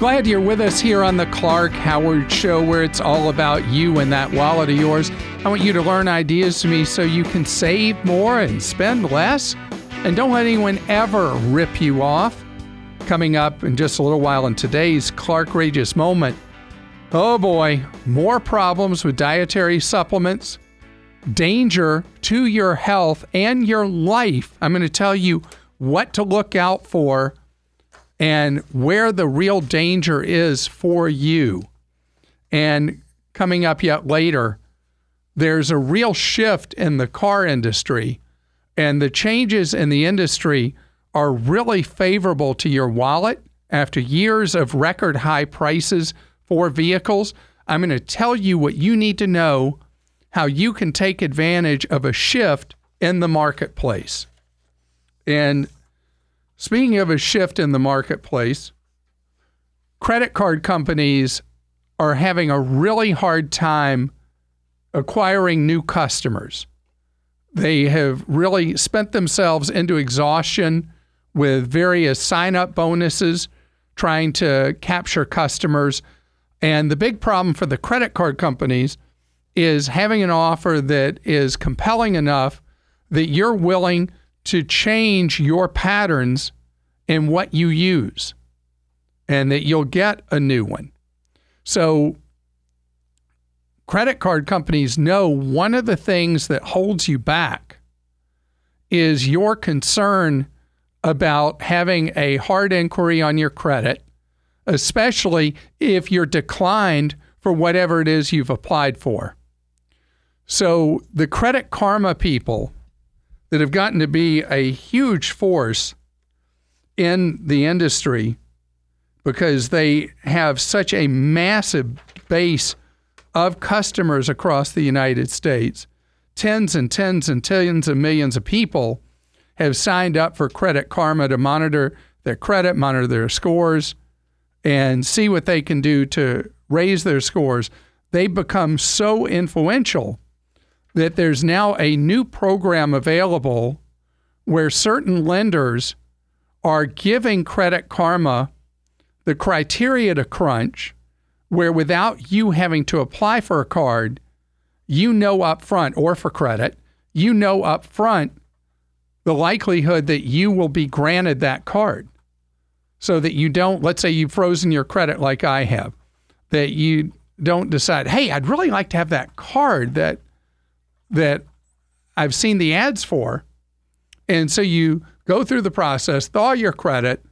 Glad you're with us here on the Clark Howard Show, where it's all about you and that wallet of yours. I want you to learn ideas from me so you can save more and spend less. And don't let anyone ever rip you off. Coming up in just a little while in today's Clark Rageous Moment. Oh boy, more problems with dietary supplements, danger to your health and your life. I'm going to tell you what to look out for and where the real danger is for you. And coming up yet later, there's a real shift in the car industry, and the changes in the industry are really favorable to your wallet after years of record high prices for vehicles. I'm going to tell you what you need to know how you can take advantage of a shift in the marketplace. And Speaking of a shift in the marketplace, credit card companies are having a really hard time acquiring new customers. They have really spent themselves into exhaustion with various sign up bonuses trying to capture customers. And the big problem for the credit card companies is having an offer that is compelling enough that you're willing to change your patterns in what you use and that you'll get a new one. So, credit card companies know one of the things that holds you back is your concern about having a hard inquiry on your credit, especially if you're declined for whatever it is you've applied for. So, the Credit Karma people that have gotten to be a huge force in the industry because they have such a massive base of customers across the United States. Tens and tens and tens of millions of people have signed up for Credit Karma to monitor their credit, monitor their scores, and see what they can do to raise their scores. They become so influential that there's now a new program available where certain lenders are giving Credit Karma the criteria to crunch where without you having to apply for a card, you know up front or for credit, you know up front the likelihood that you will be granted that card. So that you don't, let's say you've frozen your credit like I have, that you don't decide, hey, I'd really like to have that card that that I've seen the ads for. And so you go through the process, thaw your credit,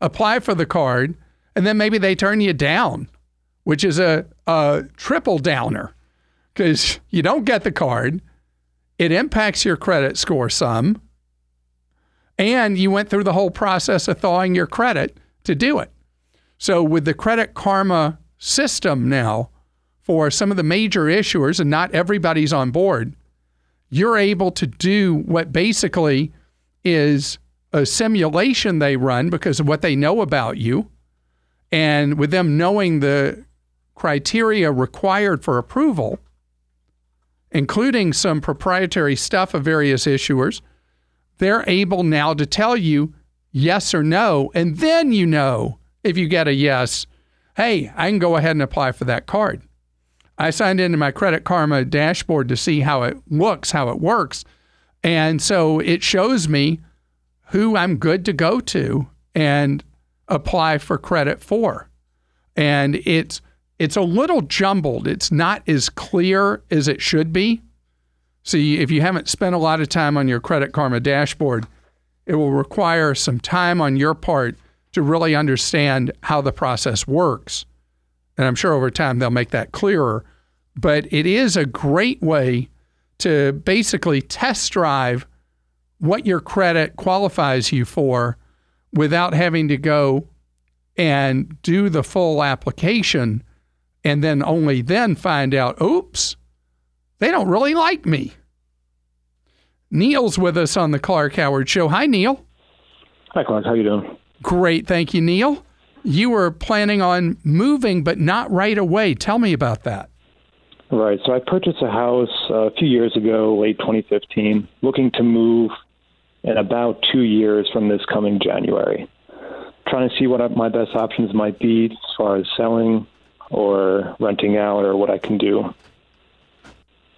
apply for the card, and then maybe they turn you down, which is a, a triple downer because you don't get the card. It impacts your credit score some. And you went through the whole process of thawing your credit to do it. So, with the Credit Karma system now for some of the major issuers, and not everybody's on board, you're able to do what basically is a simulation they run because of what they know about you. And with them knowing the criteria required for approval, including some proprietary stuff of various issuers, they're able now to tell you yes or no. And then you know if you get a yes, hey, I can go ahead and apply for that card. I signed into my Credit Karma dashboard to see how it looks, how it works. And so it shows me who I'm good to go to and apply for credit for. And it's it's a little jumbled. It's not as clear as it should be. See, if you haven't spent a lot of time on your Credit Karma dashboard, it will require some time on your part to really understand how the process works. And I'm sure over time they'll make that clearer. But it is a great way to basically test drive what your credit qualifies you for without having to go and do the full application and then only then find out, oops, they don't really like me. Neil's with us on the Clark Howard Show. Hi, Neil. Hi, Clark. How you doing? Great, thank you, Neil. You were planning on moving, but not right away. Tell me about that. Right. So I purchased a house uh, a few years ago, late 2015, looking to move in about two years from this coming January. trying to see what my best options might be as far as selling or renting out or what I can do.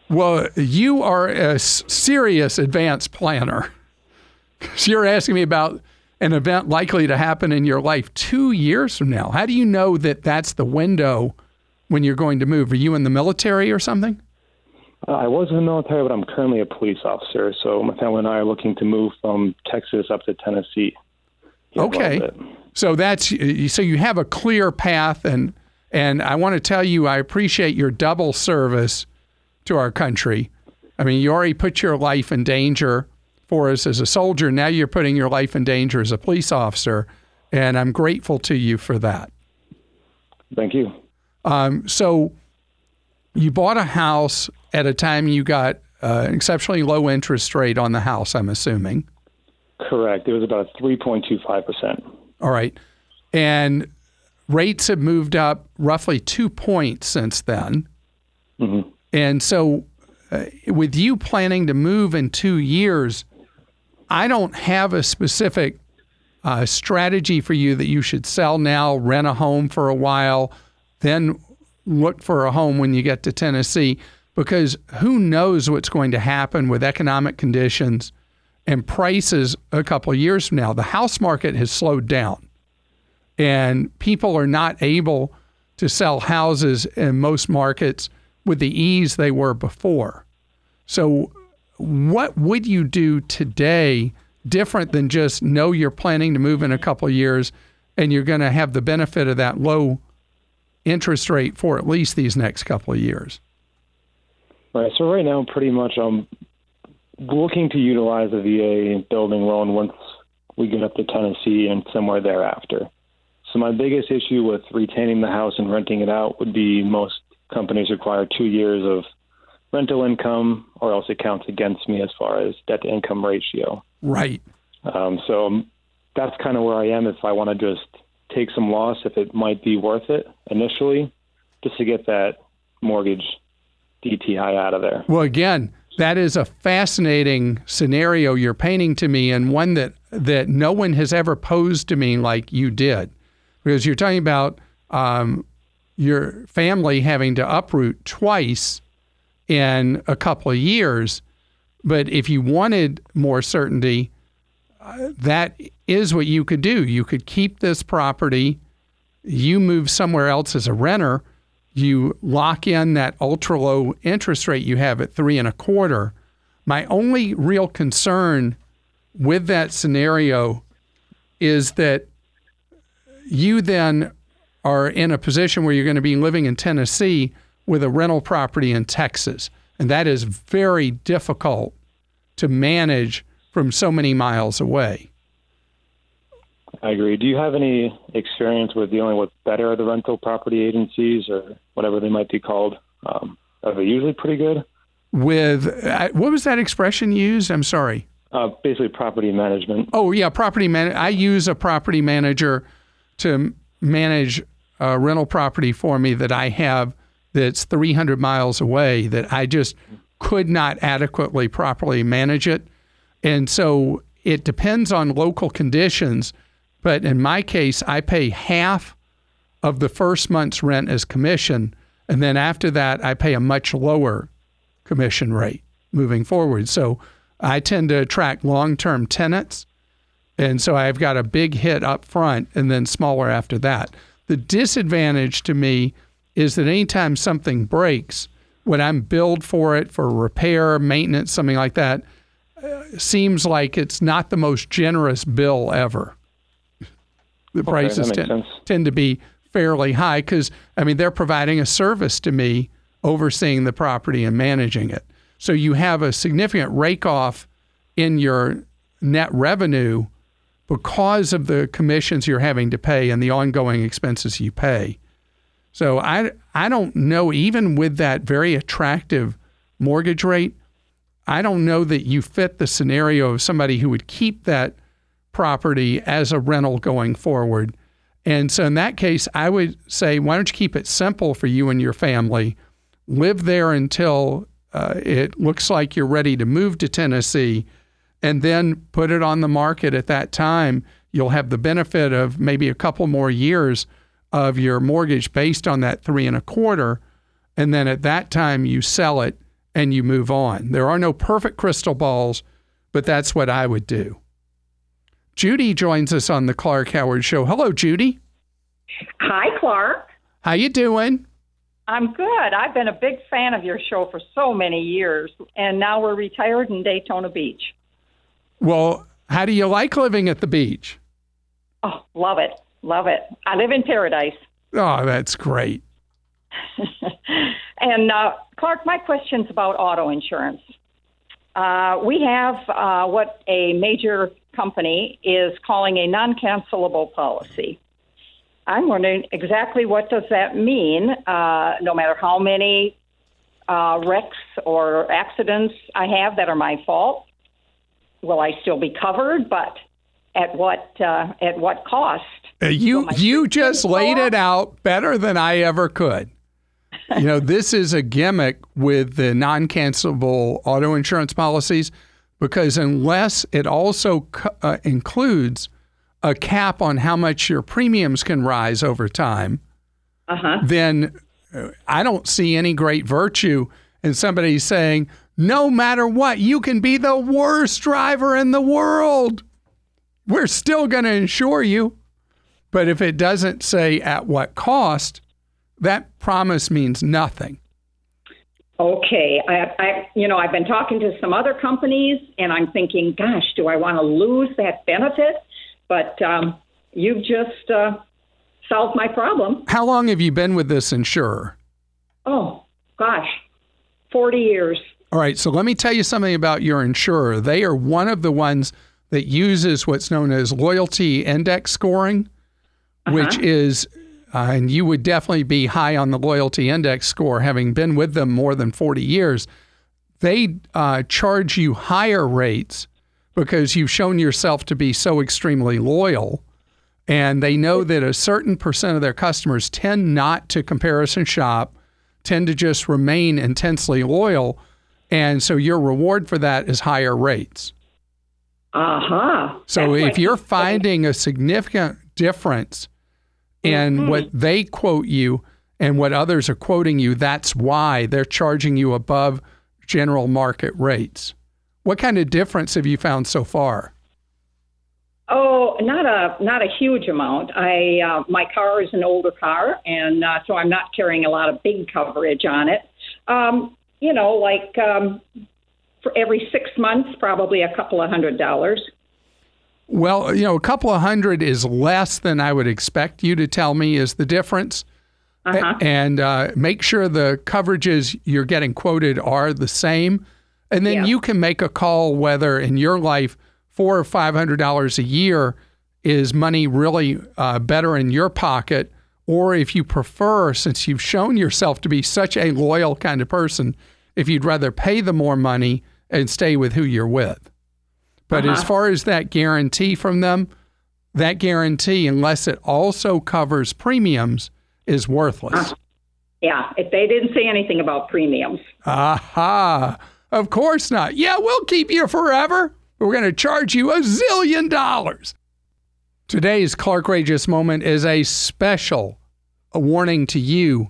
Well, you are a serious advanced planner. So you're asking me about an event likely to happen in your life two years from now. How do you know that that's the window when you're going to move? Are you in the military or something? Uh, I was in the military, but I'm currently a police officer. So my family and I are looking to move from Texas up to Tennessee. Okay. So that's so you have a clear path, and and I want to tell you I appreciate your double service to our country. I mean, you already put your life in danger for us as a soldier. Now you're putting your life in danger as a police officer, and I'm grateful to you for that. Thank you. Um, so you bought a house at a time you got uh, an exceptionally low interest rate on the house, I'm assuming. Correct. It was about 3.25%. All right. And rates have moved up roughly two points since then. Mm-hmm. And so, uh, with you planning to move in two years, I don't have a specific uh, strategy for you that you should sell now, rent a home for a while, then look for a home when you get to Tennessee, because who knows what's going to happen with economic conditions and prices a couple of years from now. The house market has slowed down, and people are not able to sell houses in most markets with the ease they were before. So, what would you do today different than just know you're planning to move in a couple years and you're going to have the benefit of that low interest rate for at least these next couple of years? Right. So right now, pretty much, I'm looking to utilize the VA building loan once we get up to Tennessee and somewhere thereafter. So my biggest issue with retaining the house and renting it out would be most companies require two years of rental income, or else it counts against me as far as debt to income ratio. Right. Um, so that's kind of where I am. If I want to just take some loss, if it might be worth it initially, just to get that mortgage DTI out of there. Well, again, that is a fascinating scenario you're painting to me, and one that that no one has ever posed to me like you did, because you're talking about um, your family having to uproot twice in a couple of years. But if you wanted more certainty, uh, that is what you could do. You could keep this property, you move somewhere else as a renter, you lock in that ultra low interest rate you have at three and a quarter. My only real concern with that scenario is that you then are in a position where you're going to be living in Tennessee with a rental property in Texas. And that is very difficult to manage from so many miles away. I agree. Do you have any experience with dealing with better the rental property agencies or whatever they might be called? Um, are they usually pretty good? With uh, what was that expression used? I'm sorry. Uh, basically, property management. Oh yeah, property man. I use a property manager to manage a rental property for me that I have that's 300 miles away that I just could not adequately properly manage it. And so it depends on local conditions. But in my case, I pay half of the first month's rent as commission. And then after that, I pay a much lower commission rate moving forward. So I tend to attract long term tenants. And so I've got a big hit up front and then smaller after that. The disadvantage to me is that anytime something breaks, when I'm billed for it for repair, maintenance, something like that, uh, seems like it's not the most generous bill ever. The okay, prices tend, tend to be fairly high because, I mean, they're providing a service to me overseeing the property and managing it. So you have a significant rake off in your net revenue because of the commissions you're having to pay and the ongoing expenses you pay. So I I don't know even with that very attractive mortgage rate, I don't know that you fit the scenario of somebody who would keep that property as a rental going forward. And so in that case, I would say why don't you keep it simple for you and your family? Live there until uh, it looks like you're ready to move to Tennessee and then put it on the market at that time. You'll have the benefit of maybe a couple more years of your mortgage based on that three and a quarter. And then at that time, you sell it and you move on. There are no perfect crystal balls, but that's what I would do. Judy joins us on the Clark Howard Show. Hello, Judy. Hi, Clark. How you doing? I'm good. I've been a big fan of your show for so many years, and now we're retired in Daytona Beach. Well, how do you like living at the beach? Oh, love it. Love it. I live in paradise. Oh, that's great. and uh, Clark, my question's about auto insurance. Uh, we have uh, what a major company is calling a non-cancelable policy. I'm wondering exactly what does that mean. Uh, no matter how many uh, wrecks or accidents I have that are my fault, will I still be covered? But at what uh, at what cost? Uh, you you just laid it out better than I ever could. you know, this is a gimmick with the non-cancelable auto insurance policies because unless it also uh, includes a cap on how much your premiums can rise over time, uh-huh. then uh, I don't see any great virtue in somebody saying, no matter what, you can be the worst driver in the world. We're still going to insure you. But if it doesn't say at what cost, that promise means nothing. Okay, I, I, you know, I've been talking to some other companies, and I'm thinking, gosh, do I want to lose that benefit? But um, you've just uh, solved my problem. How long have you been with this insurer? Oh, gosh, 40 years. All right, so let me tell you something about your insurer. They are one of the ones that uses what's known as loyalty index scoring, uh-huh. which is uh, and you would definitely be high on the loyalty index score, having been with them more than 40 years. They uh, charge you higher rates because you've shown yourself to be so extremely loyal. And they know that a certain percent of their customers tend not to comparison shop, tend to just remain intensely loyal. And so your reward for that is higher rates. Uh huh. So if you're finding a significant difference and mm-hmm. what they quote you and what others are quoting you, that's why they're charging you above general market rates. What kind of difference have you found so far? Oh, not a not a huge amount. I uh, my car is an older car, and uh, so I'm not carrying a lot of big coverage on it. Um, you know, like um, for every six months, probably a couple of hundred dollars. Well, you know, a couple of hundred is less than I would expect you to tell me is the difference. Uh-huh. And uh, make sure the coverages you're getting quoted are the same. And then yeah. you can make a call whether in your life four or five hundred dollars a year is money really uh, better in your pocket, or if you prefer, since you've shown yourself to be such a loyal kind of person, if you'd rather pay the more money and stay with who you're with. But uh-huh. as far as that guarantee from them, that guarantee, unless it also covers premiums, is worthless. Uh, yeah, if they didn't say anything about premiums. Aha. Of course not. Yeah, we'll keep you forever. We're going to charge you a zillion dollars. Today's Clark Rageous moment is a special a warning to you.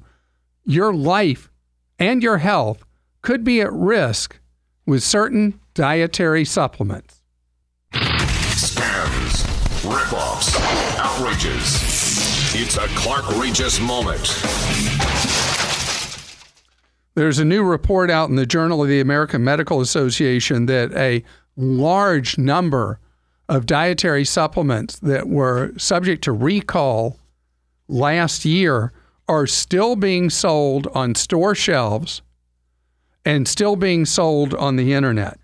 Your life and your health could be at risk with certain dietary supplements ripoffs, outrages. It's a Clark Rageous moment. There's a new report out in the Journal of the American Medical Association that a large number of dietary supplements that were subject to recall last year are still being sold on store shelves and still being sold on the internet.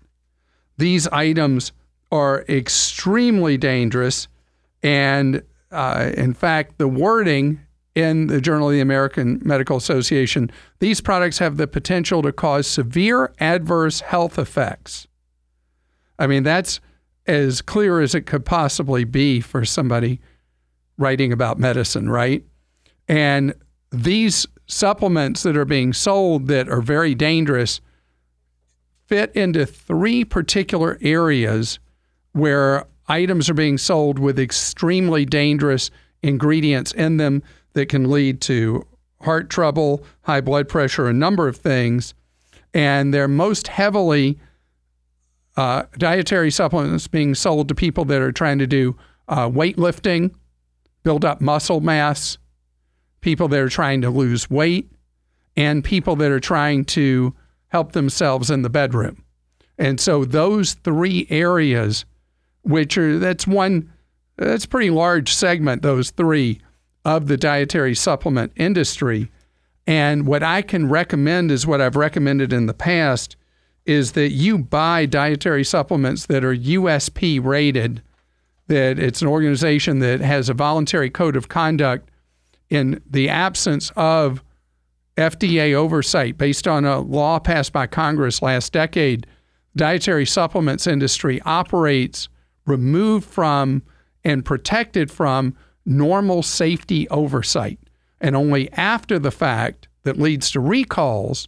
These items are extremely dangerous and uh, in fact, the wording in the Journal of the American Medical Association these products have the potential to cause severe adverse health effects. I mean, that's as clear as it could possibly be for somebody writing about medicine, right? And these supplements that are being sold that are very dangerous fit into three particular areas where items are being sold with extremely dangerous ingredients in them that can lead to heart trouble, high blood pressure, a number of things. And they're most heavily uh, dietary supplements being sold to people that are trying to do uh, weightlifting, build up muscle mass, people that are trying to lose weight, and people that are trying to help themselves in the bedroom. And so those three areas, which are that's one that's pretty large segment, those three of the dietary supplement industry. And what I can recommend is what I've recommended in the past is that you buy dietary supplements that are USP rated, that it's an organization that has a voluntary code of conduct in the absence of FDA oversight based on a law passed by Congress last decade. Dietary supplements industry operates removed from and protected from normal safety oversight. And only after the fact that leads to recalls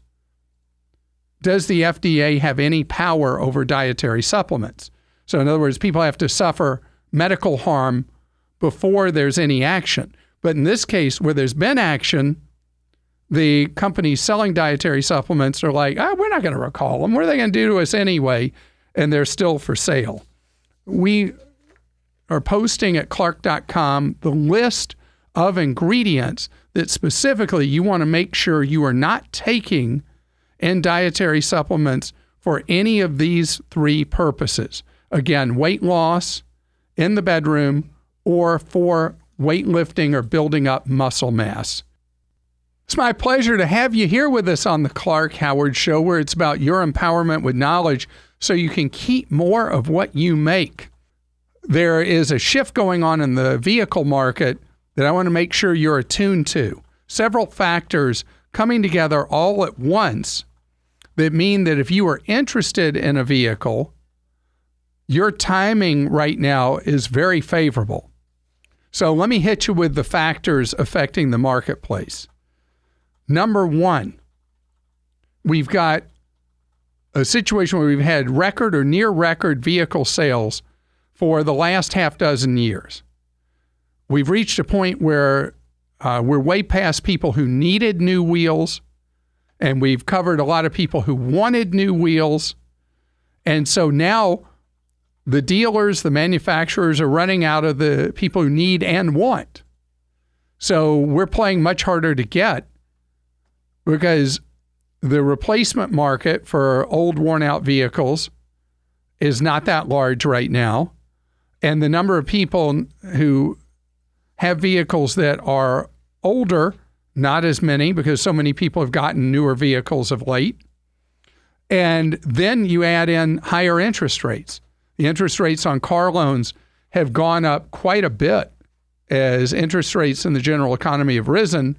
does the FDA have any power over dietary supplements. So, in other words, people have to suffer medical harm before there's any action. But in this case, where there's been action, the companies selling dietary supplements are like, oh, we're not going to recall them. What are they going to do to us anyway? And they're still for sale. We are posting at clark.com the list of ingredients that specifically you want to make sure you are not taking in dietary supplements for any of these three purposes. Again, weight loss in the bedroom or for weightlifting or building up muscle mass. It's my pleasure to have you here with us on the Clark Howard Show, where it's about your empowerment with knowledge so you can keep more of what you make there is a shift going on in the vehicle market that I want to make sure you're attuned to. Several factors coming together all at once that mean that if you are interested in a vehicle, your timing right now is very favorable. So let me hit you with the factors affecting the marketplace. Number one, we've got a situation where we've had record or near record vehicle sales for the last half dozen years. We've reached a point where uh, we're way past people who needed new wheels, and we've covered a lot of people who wanted new wheels. And so now the dealers, the manufacturers are running out of the people who need and want. So we're playing much harder to get because the replacement market for old, worn out vehicles is not that large right now and the number of people who have vehicles that are older, not as many because so many people have gotten newer vehicles of late. And then you add in higher interest rates. The interest rates on car loans have gone up quite a bit as interest rates in the general economy have risen.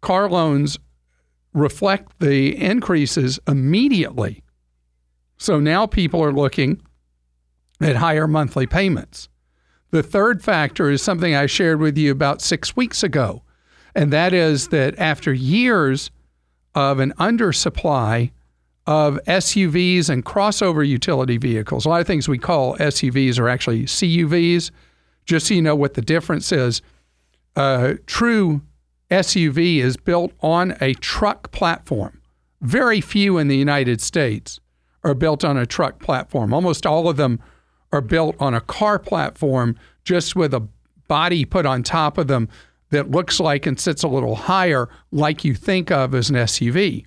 Car loans reflect the increases immediately. So now people are looking at higher monthly payments. The third factor is something I shared with you about six weeks ago, and that is that after years of an undersupply of SUVs and crossover utility vehicles, a lot of things we call SUVs are actually CUVs, just so you know what the difference is. A true SUV is built on a truck platform. Very few in the United States are built on a truck platform. Almost all of them are built on a car platform just with a body put on top of them that looks like and sits a little higher, like you think of as an SUV.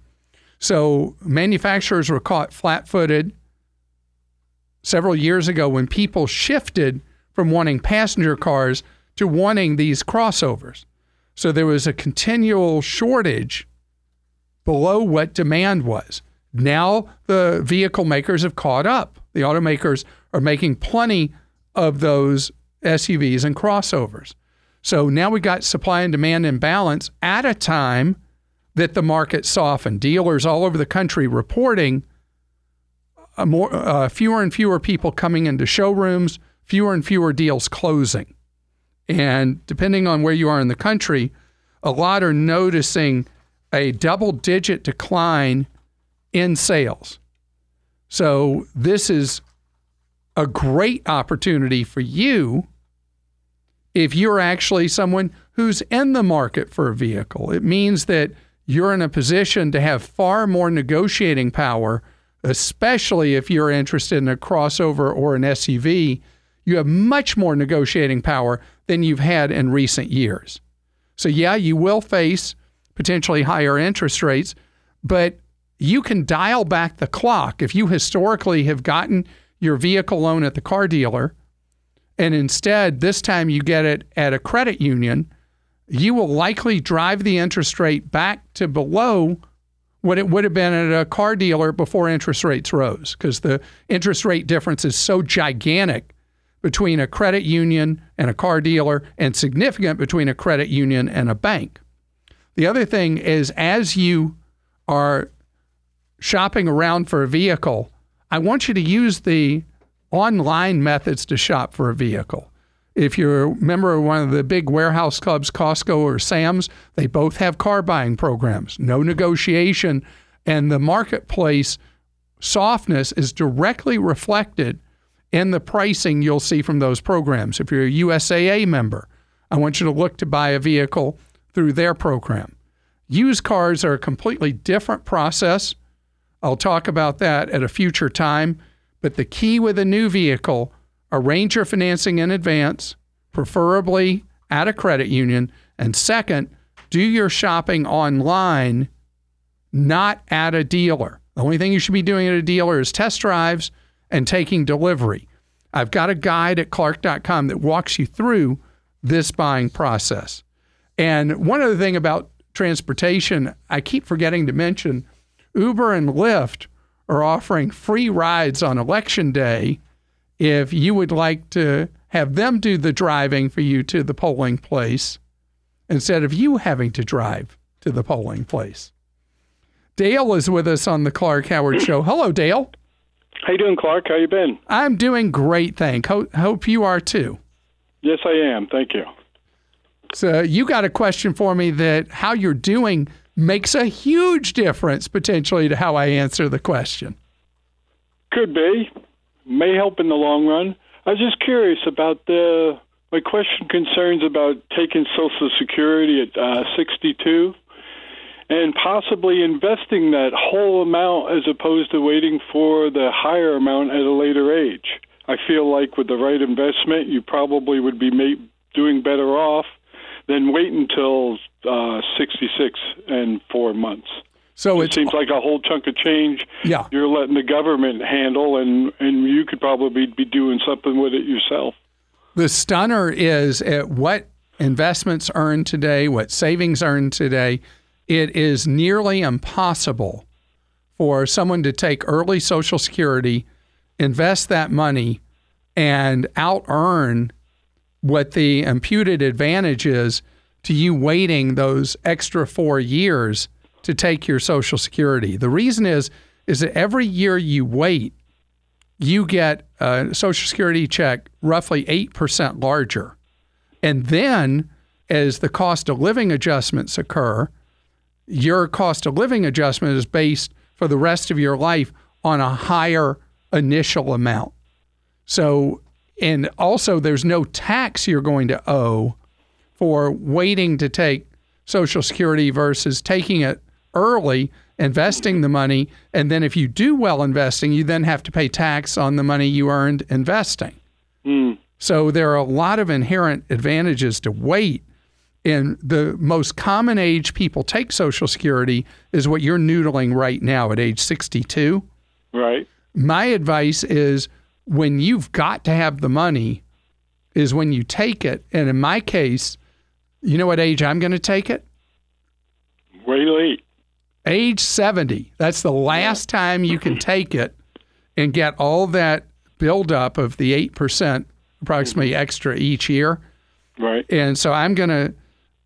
So manufacturers were caught flat footed several years ago when people shifted from wanting passenger cars to wanting these crossovers. So there was a continual shortage below what demand was. Now the vehicle makers have caught up. The automakers are making plenty of those SUVs and crossovers. So now we got supply and demand imbalance at a time that the market softened. Dealers all over the country reporting more, uh, fewer and fewer people coming into showrooms, fewer and fewer deals closing. And depending on where you are in the country, a lot are noticing a double digit decline in sales. So this is a great opportunity for you if you're actually someone who's in the market for a vehicle. It means that you're in a position to have far more negotiating power, especially if you're interested in a crossover or an SUV. You have much more negotiating power than you've had in recent years. So, yeah, you will face potentially higher interest rates, but you can dial back the clock. If you historically have gotten your vehicle loan at the car dealer, and instead this time you get it at a credit union, you will likely drive the interest rate back to below what it would have been at a car dealer before interest rates rose because the interest rate difference is so gigantic between a credit union and a car dealer and significant between a credit union and a bank. The other thing is as you are shopping around for a vehicle, I want you to use the online methods to shop for a vehicle. If you're a member of one of the big warehouse clubs, Costco or Sam's, they both have car buying programs. No negotiation, and the marketplace softness is directly reflected in the pricing you'll see from those programs. If you're a USAA member, I want you to look to buy a vehicle through their program. Used cars are a completely different process. I'll talk about that at a future time. But the key with a new vehicle arrange your financing in advance, preferably at a credit union. And second, do your shopping online, not at a dealer. The only thing you should be doing at a dealer is test drives and taking delivery. I've got a guide at clark.com that walks you through this buying process. And one other thing about transportation, I keep forgetting to mention Uber and Lyft are offering free rides on election day if you would like to have them do the driving for you to the polling place instead of you having to drive to the polling place. Dale is with us on the Clark Howard Show. Hello, Dale. How you doing, Clark? How you been? I'm doing great, thank. Ho- hope you are too. Yes, I am. Thank you. So you got a question for me that how you're doing makes a huge difference potentially to how I answer the question. Could be. May help in the long run. I was just curious about the. My question concerns about taking Social Security at uh, 62 and possibly investing that whole amount as opposed to waiting for the higher amount at a later age. I feel like with the right investment, you probably would be doing better off than wait until uh, 66 and four months. So it seems like a whole chunk of change. Yeah. you're letting the government handle, and and you could probably be doing something with it yourself. The stunner is at what investments earn today, what savings earn today. It is nearly impossible for someone to take early Social Security, invest that money, and out earn what the imputed advantage is to you waiting those extra four years to take your Social Security. The reason is is that every year you wait, you get a Social Security check roughly eight percent larger, and then as the cost of living adjustments occur, your cost of living adjustment is based for the rest of your life on a higher initial amount. So, and also there's no tax you're going to owe for waiting to take Social Security versus taking it early, investing the money, and then if you do well investing, you then have to pay tax on the money you earned investing. Mm. So there are a lot of inherent advantages to wait. And the most common age people take Social Security is what you're noodling right now at age 62. Right. My advice is when you've got to have the money, is when you take it. And in my case, you know what age I'm going to take it? Way late. Age 70. That's the last time you can take it and get all that buildup of the 8% approximately mm-hmm. extra each year. Right. And so I'm going to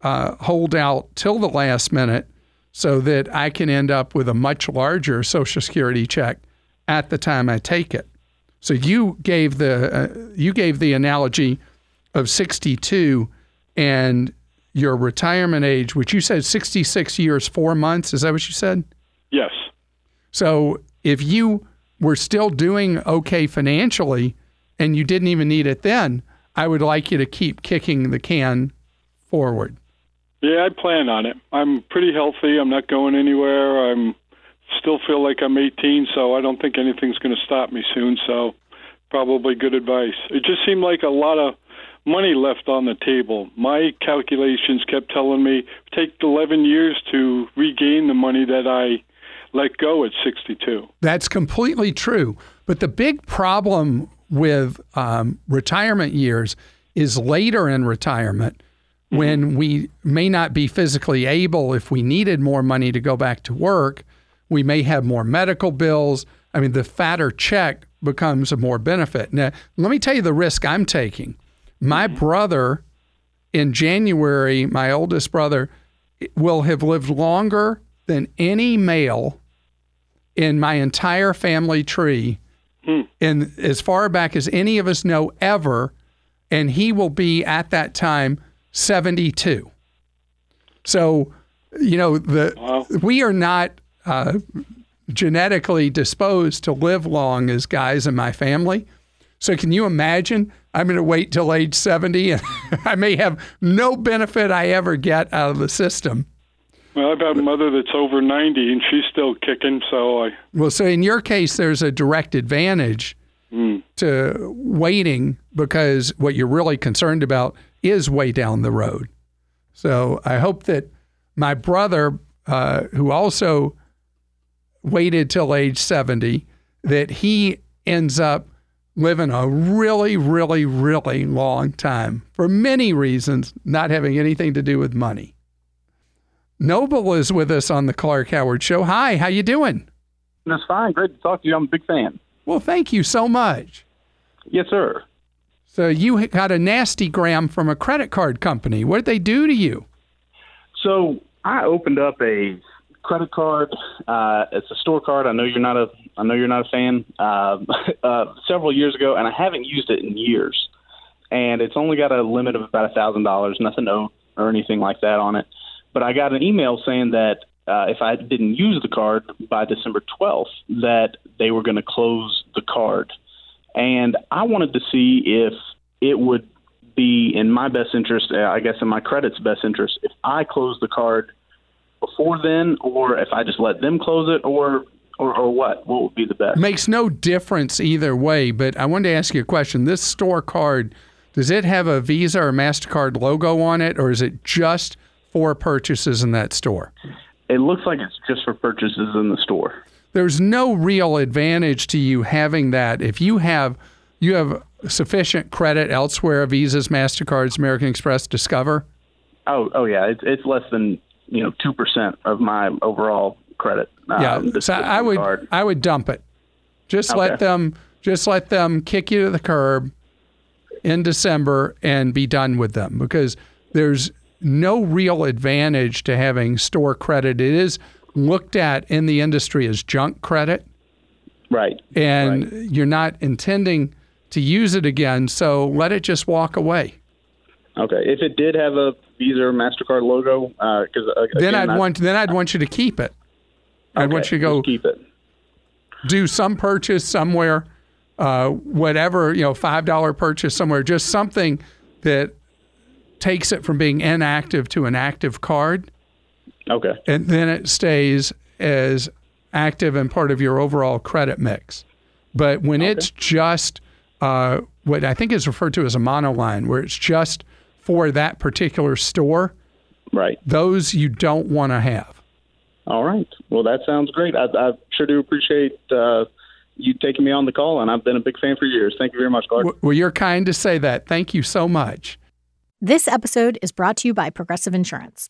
uh, hold out till the last minute so that I can end up with a much larger Social Security check at the time I take it. So you gave the uh, you gave the analogy of 62 and your retirement age, which you said 66 years, four months. Is that what you said? Yes. So if you we're still doing okay financially and you didn't even need it then, I would like you to keep kicking the can forward. Yeah, I plan on it. I'm pretty healthy. I'm not going anywhere. I'm still feel like I'm 18, so I don't think anything's going to stop me soon. So, probably good advice. It just seemed like a lot of money left on the table. My calculations kept telling me take 11 years to regain the money that I let go at 62. That's completely true. But the big problem with um, retirement years is later in retirement Mm-hmm. when we may not be physically able, if we needed more money to go back to work, we may have more medical bills. I mean, the fatter check becomes a more benefit. Now, let me tell you the risk I'm taking. My mm-hmm. brother, in January, my oldest brother, will have lived longer than any male in my entire family tree, hmm. and as far back as any of us know ever, and he will be at that time 72. So, you know, the Wow. we are not uh, genetically disposed to live long as guys in my family. So, can you imagine? I'm going to wait till age 70 and I may have no benefit I ever get out of the system. Well, I've got a mother that's over 90 and she's still kicking, so I Well, so in your case, there's a direct advantage mm, to waiting because what you're really concerned about is way down the road. So I hope that my brother, uh, who also waited till age 70, that he ends up living a really, really, really long time for many reasons, not having anything to do with money. Noble is with us on the Clark Howard Show. Hi, how you doing? That's fine. Great to talk to you. I'm a big fan. Well, thank you so much. Yes, sir. So you got a nasty gram from a credit card company. What did they do to you? So I opened up a credit card. Uh, it's a store card. I know you're not a. I know you're not a fan. Uh, uh, several years ago, and I haven't used it in years. And it's only got a limit of about a thousand dollars. Nothing owed or anything like that on it. But I got an email saying that uh, if I didn't use the card by December 12th, that they were going to close the card. And I wanted to see if it would be in my best interest, uh, I guess in my credit's best interest, if I close the card before then, or if I just let them close it, or or, or what? What would be the best? Makes no difference either way, but I wanted to ask you a question. This store card, does it have a Visa or MasterCard logo on it, or is it just for purchases in that store? It looks like it's just for purchases in the store. There's no real advantage to you having that if you have you have sufficient credit elsewhere, Visas, MasterCards, American Express, Discover. Oh, oh yeah, it's it's less than you know two percent of my overall credit. Yeah, um, this- so I would card. I would dump it. Just let them just let them kick you to the curb in December and be done with them because there's no real advantage to having store credit. It is looked at in the industry as junk credit right. and you're not intending to use it again, so let it just walk away. Okay. If it did have a Visa or Mastercard logo, because uh, Then I'd I- want then I'd want you to keep it. I'd want you to go keep it. do some purchase somewhere, uh, whatever, you know, $5 purchase somewhere, just something that takes it from being inactive to an active card. Okay. And then it stays as active and part of your overall credit mix. But when it's just uh, what I think is referred to as a monoline, where it's just for that particular store, Right. those you don't want to have. All right. Well, that sounds great. I, I sure do appreciate uh, you taking me on the call, and I've been a big fan for years. Thank you very much, Clark. Well, you're kind to say that. Thank you so much. This episode is brought to you by Progressive Insurance.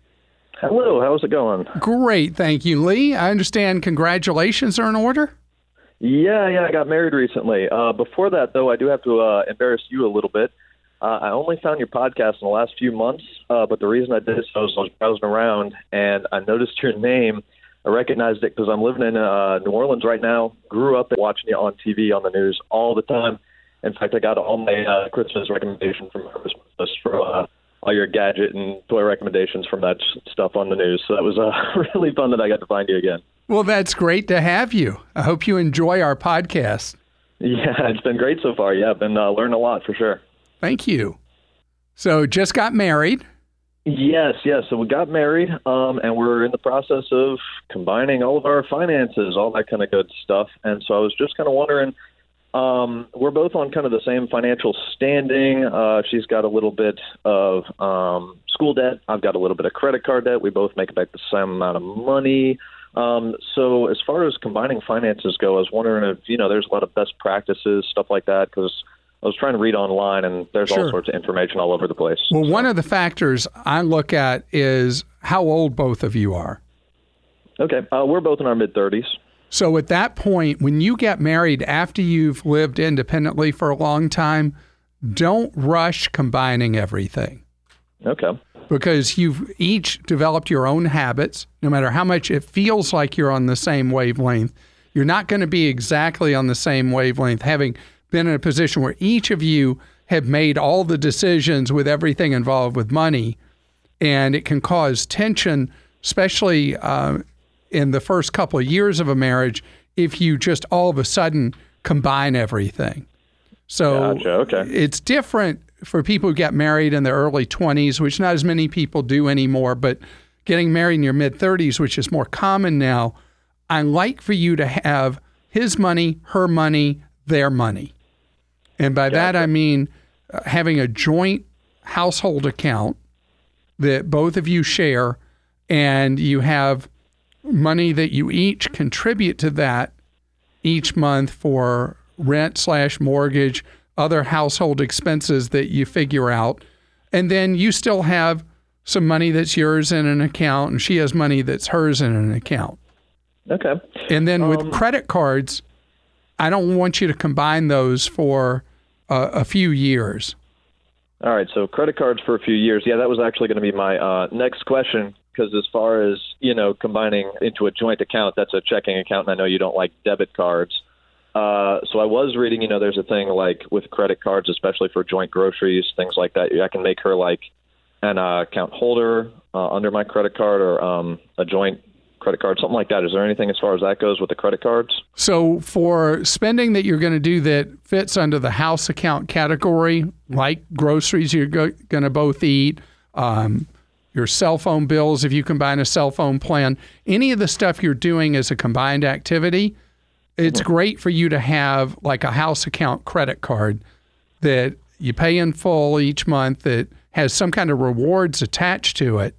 Hello, how's it going? Great, thank you, Lee. I understand congratulations are in order. Yeah, yeah, I got married recently. Uh, before that, though, I do have to uh, embarrass you a little bit. Uh, I only found your podcast in the last few months, uh, but the reason I did so is I was browsing around and I noticed your name. I recognized it because I'm living in uh, New Orleans right now. Grew up watching you on TV, on the news all the time. In fact, I got all my uh, Christmas recommendation from Christmas uh, all your gadget and toy recommendations from that stuff on the news. So that was uh, really fun that I got to find you again. Well, that's great to have you. I hope you enjoy our podcast. Yeah, it's been great so far. Yeah, I've been uh, learning a lot for sure. Thank you. So, just got married. Yes, yes. So we got married, um, and we're in the process of combining all of our finances, all that kind of good stuff. And so I was just kind of wondering. Um, we're both on kind of the same financial standing. Uh, she's got a little bit of um, school debt. I've got a little bit of credit card debt. We both make about the same amount of money. Um, so as far as combining finances go, I was wondering if you know there's a lot of best practices, stuff like that, because I was trying to read online, and there's Sure. all sorts of information all over the place. Well, one of the factors I look at is how old both of you are. Okay, uh, we're both in our mid 30s. So, at that point, when you get married after you've lived independently for a long time, don't rush combining everything. Okay. because you've each developed your own habits. No matter how much it feels like you're on the same wavelength, you're not going to be exactly on the same wavelength, having been in a position where each of you have made all the decisions with everything involved with money. And it can cause tension, especially uh, in the first couple of years of a marriage, if you just all of a sudden combine everything. So Gotcha, okay. it's different for people who get married in their early 20s, which not as many people do anymore, but getting married in your mid 30s, which is more common now. I like for you to have his money, her money, their money. And by that, I mean uh, having a joint household account that both of you share, and you have money that you each contribute to that each month for rent slash mortgage, other household expenses that you figure out. And then you still have some money that's yours in an account, and she has money that's hers in an account. Okay. And then with credit cards, I don't want you to combine those for uh, a few years. All right, so credit cards for a few years. Yeah, that was actually going to be my uh, next question because as far as you know, combining into a joint account, that's a checking account, and I know you don't like debit cards. Uh, so I was reading, you know, there's a thing like with credit cards, especially for joint groceries, things like that. I can make her like an uh, account holder uh, under my credit card or um, a joint credit card, something like that. Is there anything as far as that goes with the credit cards? So for spending that you're going to do that fits under the house account category, like groceries you're go- going to both eat, um, your cell phone bills if you combine a cell phone plan, any of the stuff you're doing as a combined activity, it's mm-hmm. great for you to have like a house account credit card that you pay in full each month that has some kind of rewards attached to it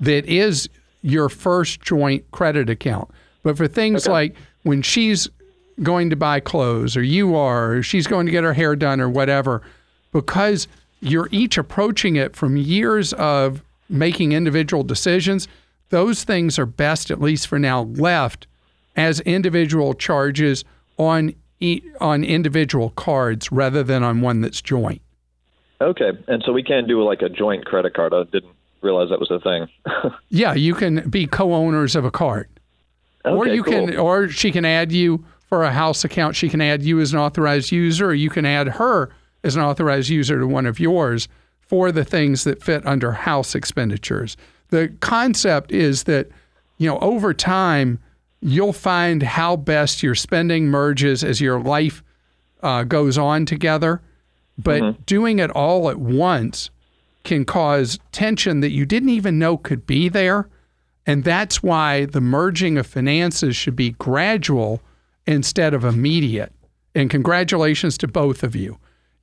that is your first joint credit account. But for things like when she's going to buy clothes or you are, or she's going to get her hair done or whatever, because you're each approaching it from years of making individual decisions, those things are best, at least for now, left as individual charges on e- on individual cards rather than on one that's joint. Okay, and so we can do like a joint credit card. I didn't realize that was a thing. Yeah, you can be co-owners of a card. or Okay, you can or she can add you for a house account. She can add you as an authorized user or you can add her as an authorized user to one of yours for the things that fit under house expenditures. The concept is that you know over time you'll find how best your spending merges as your life uh, goes on together. But doing it all at once can cause tension that you didn't even know could be there. And that's why the merging of finances should be gradual instead of immediate. And congratulations to both of you.